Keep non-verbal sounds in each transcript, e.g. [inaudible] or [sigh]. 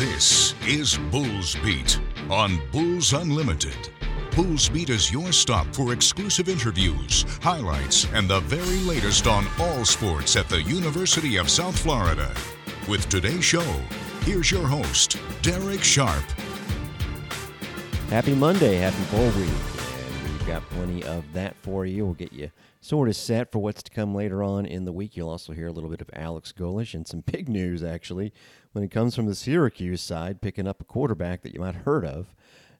This is Bulls Beat on Bulls Unlimited. Bulls Beat is your stop for exclusive interviews, highlights, and the very latest on all sports at the University of South Florida. With today's show, here's your host, Derek Sharp. Happy Monday, happy Bowl Week. And we've got plenty of that for you. We'll get you sort of set for what's to come later on in the week. You'll also hear a little bit of Alex Golesh and some big news, actually, when it comes from the Syracuse side, picking up a quarterback that you might have heard of.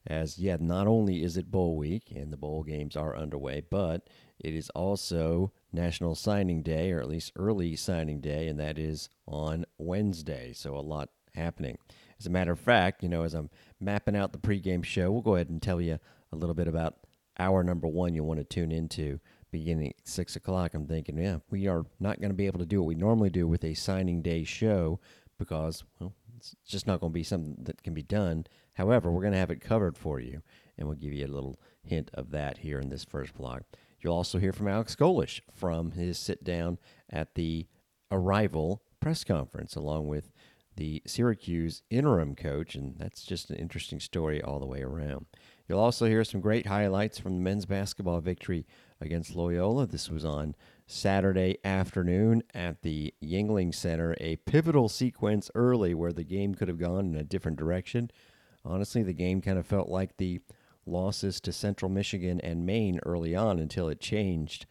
As, yeah, not only is it bowl week and the bowl games are underway, but it is also National Signing Day, or at least early signing day, and that is on Wednesday. So a lot happening. As a matter of fact, you know, as I'm mapping out the pregame show, we'll go ahead and tell you a little bit about hour number one you'll want to tune into beginning at six o'clock. I'm thinking, yeah, we are not going to be able to do what we normally do with a signing day show because, well, it's just not going to be something that can be done. However, we're going to have it covered for you, and we'll give you a little hint of that here in this first blog. You'll also hear from Alex Golesh from his sit down at the Arrival press conference, along with the Syracuse interim coach, and that's just an interesting story all the way around. You'll also hear some great highlights from the men's basketball victory against Loyola. This was on Saturday afternoon at the Yuengling Center, a pivotal sequence early where the game could have gone in a different direction. Honestly, the game kind of felt like the losses to Central Michigan and Maine early on until it changed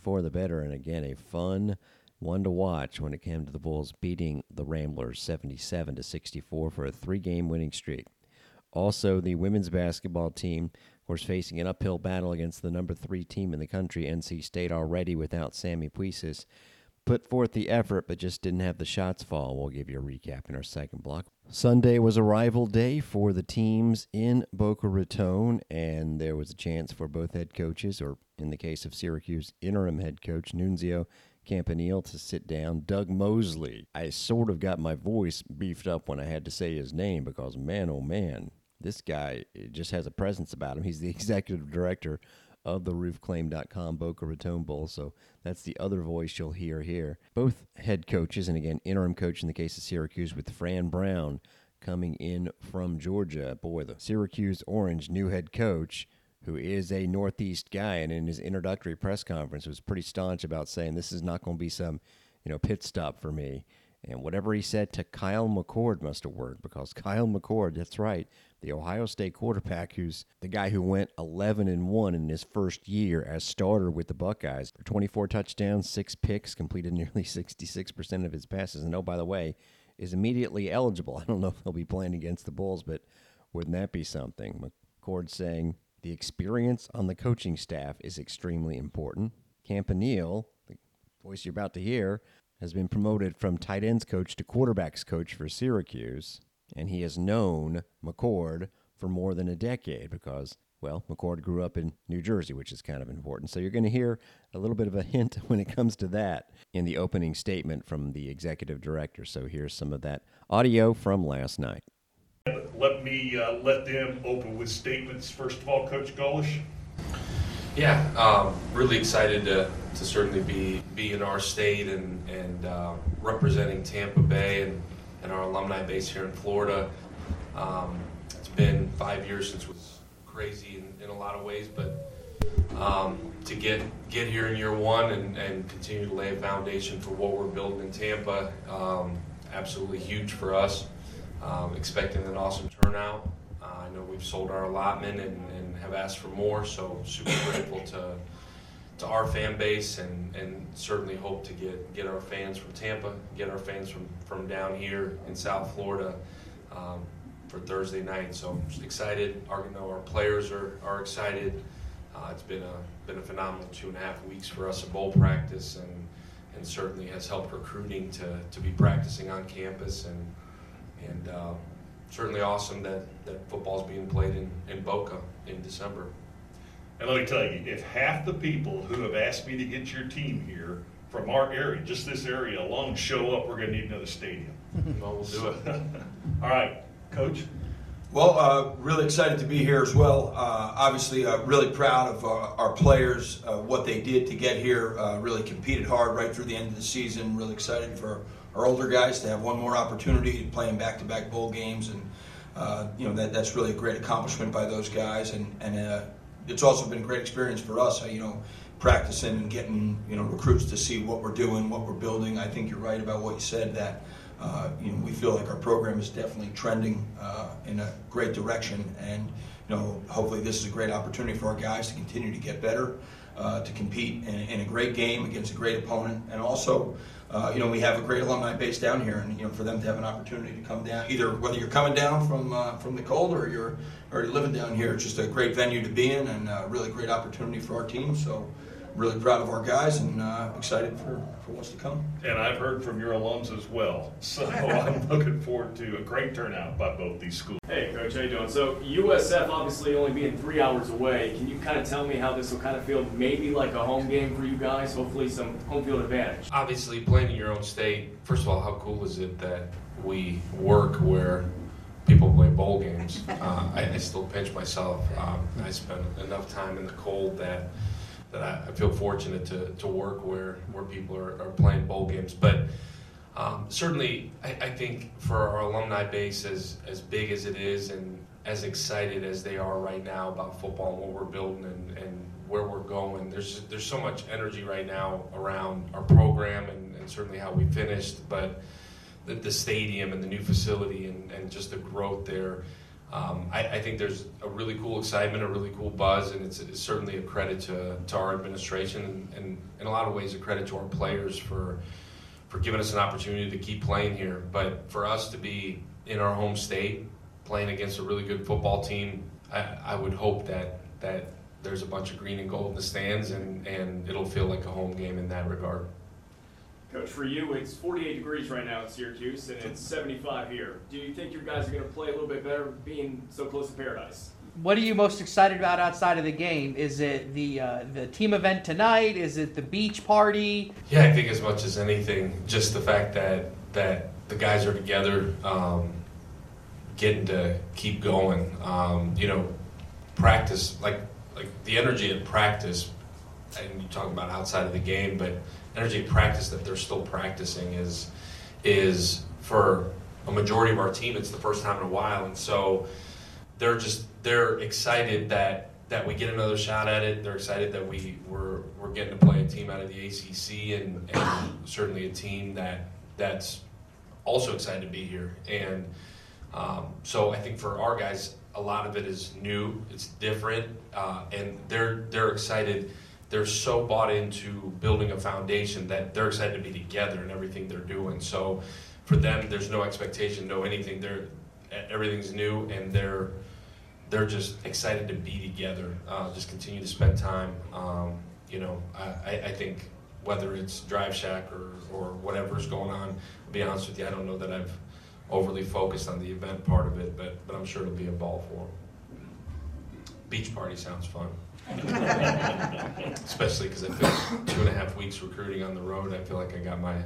for the better. And again, a fun one to watch when it came to the Bulls beating the Ramblers 77 to 64 for a three-game winning streak. Also, the women's basketball team, of course, facing an uphill battle against the number three team in the country, NC State, already without Sammy Puisis, put forth the effort but just didn't have the shots fall. We'll give you a recap in our second block. Sunday was arrival day for the teams in Boca Raton, and there was a chance for both head coaches, or in the case of Syracuse, interim head coach Nunzio Campanile to sit down. Doug Mosley. I sort of got my voice beefed up when I had to say his name because, man, oh man, this guy just has a presence about him. He's the [laughs] executive director of the roofclaim.com Boca Raton Bowl. So that's the other voice you'll hear here. Both head coaches, and again, interim coach in the case of Syracuse with Fran Brown coming in from Georgia. Boy, the Syracuse Orange new head coach who is a Northeast guy, and in his introductory press conference was pretty staunch about saying this is not going to be some, you know, pit stop for me. And whatever he said to Kyle McCord must have worked because [laughs] Kyle McCord, that's right, the Ohio State quarterback, who's the guy who went 11 and one in his first year as starter with the Buckeyes, 24 touchdowns, six picks, completed nearly [laughs] 66% of his passes. And oh, by the way, is immediately eligible. [laughs] I don't know if he'll be playing against the Bulls, but wouldn't that be something? McCord saying the experience on the coaching staff is extremely important. Campanile, the voice you're about to hear, has been promoted from tight ends coach to quarterbacks coach for Syracuse, and he has known McCord for more than a decade because, well, McCord grew up in New Jersey, which is kind of important. So you're going to hear a little bit of a [laughs] hint when it comes to that in the opening statement from the executive director. So here's some of that audio from last night. Let me uh, let them open with statements. First of all, Coach Golesh. Yeah, um, really excited to, to certainly be be in our state and and uh, representing Tampa Bay and, and our alumni base here in Florida. Um, it's been five years since it was crazy in, in a lot of ways, but um, to get get here in year one and, and continue to lay a foundation for what we're building in Tampa, um, absolutely huge for us. Um, expecting an awesome turnout. Uh, I know we've sold our allotment and, and, have asked for more, so super grateful to to our fan base and, and certainly hope to get, get our fans from Tampa, get our fans from, from down here in South Florida um, for Thursday night. So I'm just excited. Our, you know, our players are, are excited. Uh, it's been a been a phenomenal two and a half weeks for us at bowl practice and and certainly has helped recruiting to, to be practicing on campus and and uh, certainly awesome that, that football's being played in, in Boca in December. And let me tell you, if half the people who have asked me to get your team here from our area, just this area alone, show up, we're going to need another stadium. [laughs] well, we'll do it. [laughs] All right, Coach. Well, uh, really excited to be here as well. Uh, obviously, uh, really proud of uh, our players, uh, what they did to get here. Uh, really competed hard right through the end of the season. Really excited for our older guys to have one more opportunity to play in back-to-back bowl games, and uh, you know that that's really a great accomplishment by those guys, and and uh, it's also been a great experience for us. You know, practicing and getting you know recruits to see what we're doing, what we're building. I think you're right about what you said that. Uh, you know, we feel like our program is definitely trending uh, in a great direction, and you know, hopefully this is a great opportunity for our guys to continue to get better, uh, to compete in, in, a great game against a great opponent, and also, uh, you know, we have a great alumni base down here, and you know, for them to have an opportunity to come down, either whether you're coming down from uh, from the cold or you're already living down here, it's just a great venue to be in, and a really great opportunity for our team. So really proud of our guys and uh, excited for, for what's to come. And I've heard from your alums as well. [laughs] So I'm looking forward to a great turnout by both these schools. Hey, Coach, how you doing? So USF obviously only being three hours away. Can you kind of tell me how this will kind of feel maybe like a home game for you guys? Hopefully some home field advantage. Obviously playing in your own state, first of all, how cool is it that we work where people play bowl games? [laughs] Uh, I, I, still pinch myself. Um, I spent enough time in the cold that – that I, I, feel fortunate to, to work where, where people are, are playing bowl games. But um, certainly, I, I, think for our alumni base, as, as big as it is and as excited as they are right now about football and what we're building and, and where we're going, there's, there's so much energy right now around our program and, and certainly how we finished, but the, the stadium and the new facility and, and just the growth there um, I, I, think there's a really cool excitement, a really cool buzz, and it's, it's certainly a credit to, to our administration and, and, in a lot of ways a credit to our players for for giving us an opportunity to keep playing here. But for us to be in our home state, playing against a really good football team, I, I would hope that that there's a bunch of green and gold in the stands, and, and it'll feel like a home game in that regard. Coach, for you, it's 48 degrees right now in Syracuse, and it's 75 here. Do you think your guys are going to play a little bit better being so close to paradise? What are you most excited about outside of the game? Is it the uh, the team event tonight? Is it the beach party? Yeah, I think as much as anything, just the fact that that the guys are together, um, getting to keep going. Um, you know, practice like like the energy in practice, and you talk about outside of the game, but energy practice that they're still practicing is is for a majority of our team it's the first time in a while. And so they're just they're excited that that we get another shot at it. They're excited that we we're, we're getting to play a team out of the ACC and, and certainly a team that that's also excited to be here. And um, so I think for our guys a lot of it is new it's different uh, and they're they're excited they're so bought into building a foundation that they're excited to be together and everything they're doing. So for them, there's no expectation, no anything. They're everything's new, and they're they're just excited to be together. Uh, just continue to spend time. Um, you know, I, I think whether it's Drive Shack or or whatever's going on. I'll be honest with you, I don't know that I've overly focused on the event part of it, but but I'm sure it'll be a ball for them. Beach party sounds fun. [laughs] Especially because I feel two and a half weeks recruiting on the road. I feel like I got my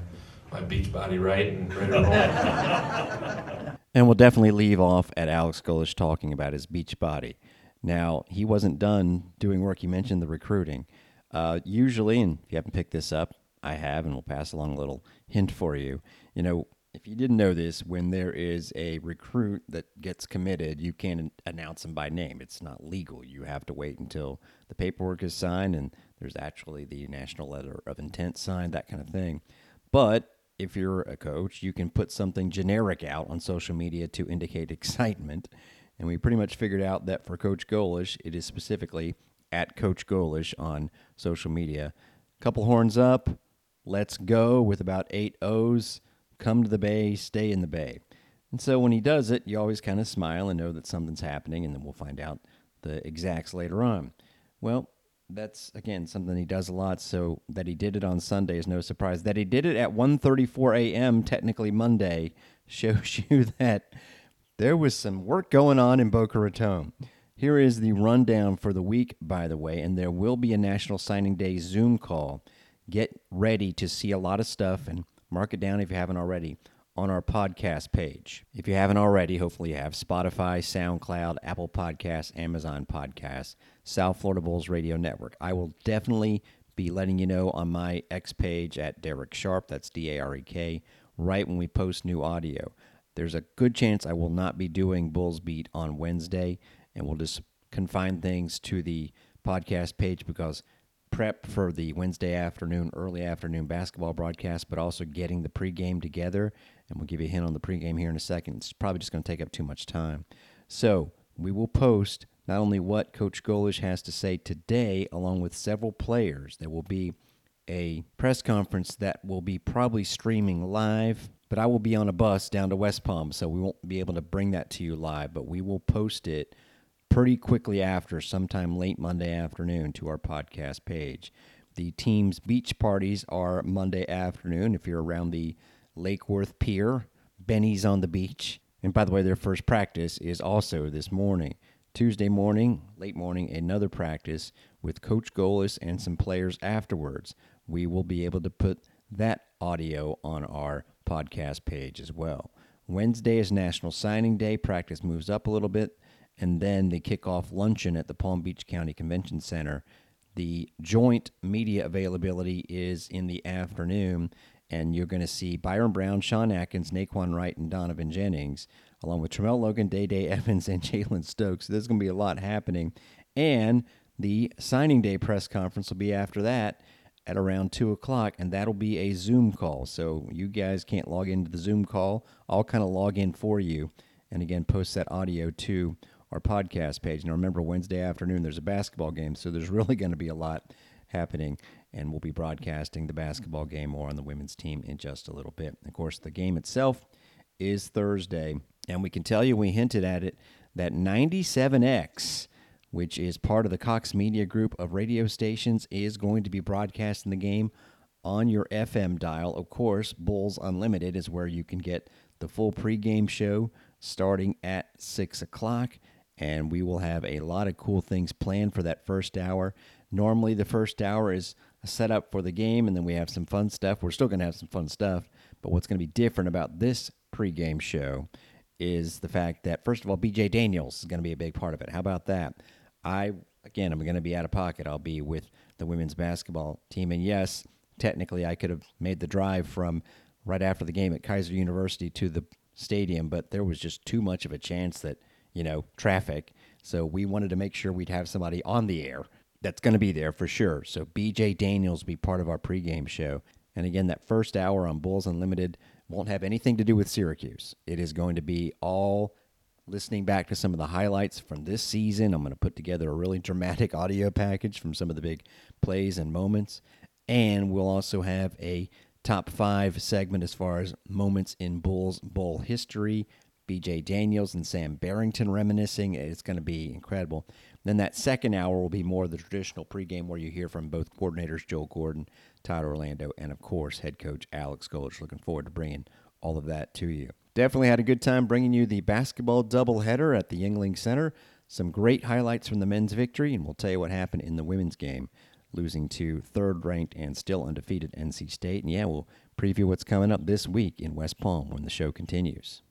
my beach body right and ready to roll. [laughs] and we'll definitely leave off at Alex Golesh talking about his beach body. Now he wasn't done doing work. You mentioned the recruiting. Uh, usually, and if you haven't picked this up, I have, and we'll pass along a little hint for you. You know, if you didn't know this, when there is a recruit that gets committed, you can't announce them by name. It's not legal. You have to wait until the paperwork is signed and there's actually the national letter of intent signed, that kind of thing. But if you're a coach, you can put something generic out on social media to indicate [laughs] excitement. And we pretty much figured out that for Coach Golesh, it is specifically at Coach Golesh on social media. Couple horns up, let's go with about eight O's come to the bay, stay in the bay. And so when he does it, you always kind of smile and know that something's happening, and then we'll find out the exacts later on. Well, that's again something he does a lot. So that he did it on Sunday is no surprise. That he did it at 1:34 a.m. technically Monday [laughs] shows [laughs] you that there was some work going on in Boca Raton. Here is the rundown for the week, by the way, and there will be a National Signing Day Zoom call. Get ready to see a lot of stuff and Mark it down if you haven't already on our podcast page. If you haven't already, hopefully you have Spotify, SoundCloud, Apple Podcasts, Amazon Podcasts, South Florida Bulls Radio Network. I will definitely be letting you know on my X page at Derek Sharp, that's D A R E K right when we post new audio. There's a good chance I will not be doing Bulls Beat on Wednesday, and we'll just confine things to the podcast page because prep for the Wednesday afternoon, early afternoon basketball broadcast, but also getting the pregame together. And we'll give you a hint on the pregame here in a second. It's probably just going to take up too much time. So we will post not only what Coach Golesh has to say today, along with several players. There will be a press conference that will be probably streaming live, but I will be on a bus down to West Palm, so we won't be able to bring that to you live, but we will post it pretty quickly after, sometime late Monday afternoon, to our podcast page. The team's beach parties are Monday afternoon. If you're around the Lake Worth Pier, Benny's on the beach. And by the way, their first practice is also this morning. Tuesday morning, late morning, another practice with Coach Golesh and some players afterwards. We will be able to put that audio on our podcast page as well. Wednesday is National Signing Day. Practice moves up a little bit and then the kickoff luncheon at the Palm Beach County Convention Center. The joint media availability is in the afternoon, and you're going to see Byron Brown, Sean Atkins, Naquan Wright, and Donovan Jennings, along with Tramel Logan, Day Day Evans, and [laughs] Jalen Stokes. There's going to be a lot happening. And the signing day press conference will be after that at around 2 o'clock, and that'll be a Zoom call. So you guys can't log into the Zoom call. I'll kind of log in for you, and again, post that audio to our podcast page. Now, remember, Wednesday afternoon there's a basketball game, so there's [laughs] really going to be a lot happening, and we'll be broadcasting the basketball game more on the women's team in just a little bit. Of course, the game itself is Thursday, and we can tell you we hinted at it that 97X, which is part of the Cox Media Group of radio stations, is going to be broadcasting the game on your FM dial. Of course, Bulls Unlimited is where you can get the full pregame show starting at 6 o'clock and we will have a lot of cool things planned for that first hour. Normally, the first hour is a setup for the game, and then we have some fun stuff. We're still going to have some fun stuff, but what's going to be different about this pregame show is the fact that, first of all, BJ Daniels is going to be a big part of it. How about that? I, again, I'm going to be out of pocket. I'll be with the women's basketball team. And yes, technically, I could have made the drive from right after the game at Keiser University to the stadium, but there was just too much of a chance that you know, traffic. So we wanted to make sure we'd have somebody on the air that's going to be there for sure. So BJ Daniels will be part of our pregame show. And again, that first hour on Bulls Unlimited won't have anything to do with Syracuse. It is going to be all listening back to some of the highlights from this season. I'm going to put together a really dramatic [laughs] audio package from some of the big plays and moments. And we'll also have a top five segment as far as moments in Bulls Bowl history, BJ Daniels and Sam Barrington reminiscing. It's going to be incredible. Then that second hour will be more of the traditional pregame where you hear from both coordinators Joel Gordon, Todd Orlando, and of course head coach Alex Golesh. Looking forward to bringing all of that to you. Definitely had a good time bringing you the basketball doubleheader at the Yuengling Center. Some great highlights from the men's victory, and we'll tell you what happened in the women's game, losing to third ranked and still undefeated NC State. And yeah, we'll preview what's coming up this week in West Palm when the show continues.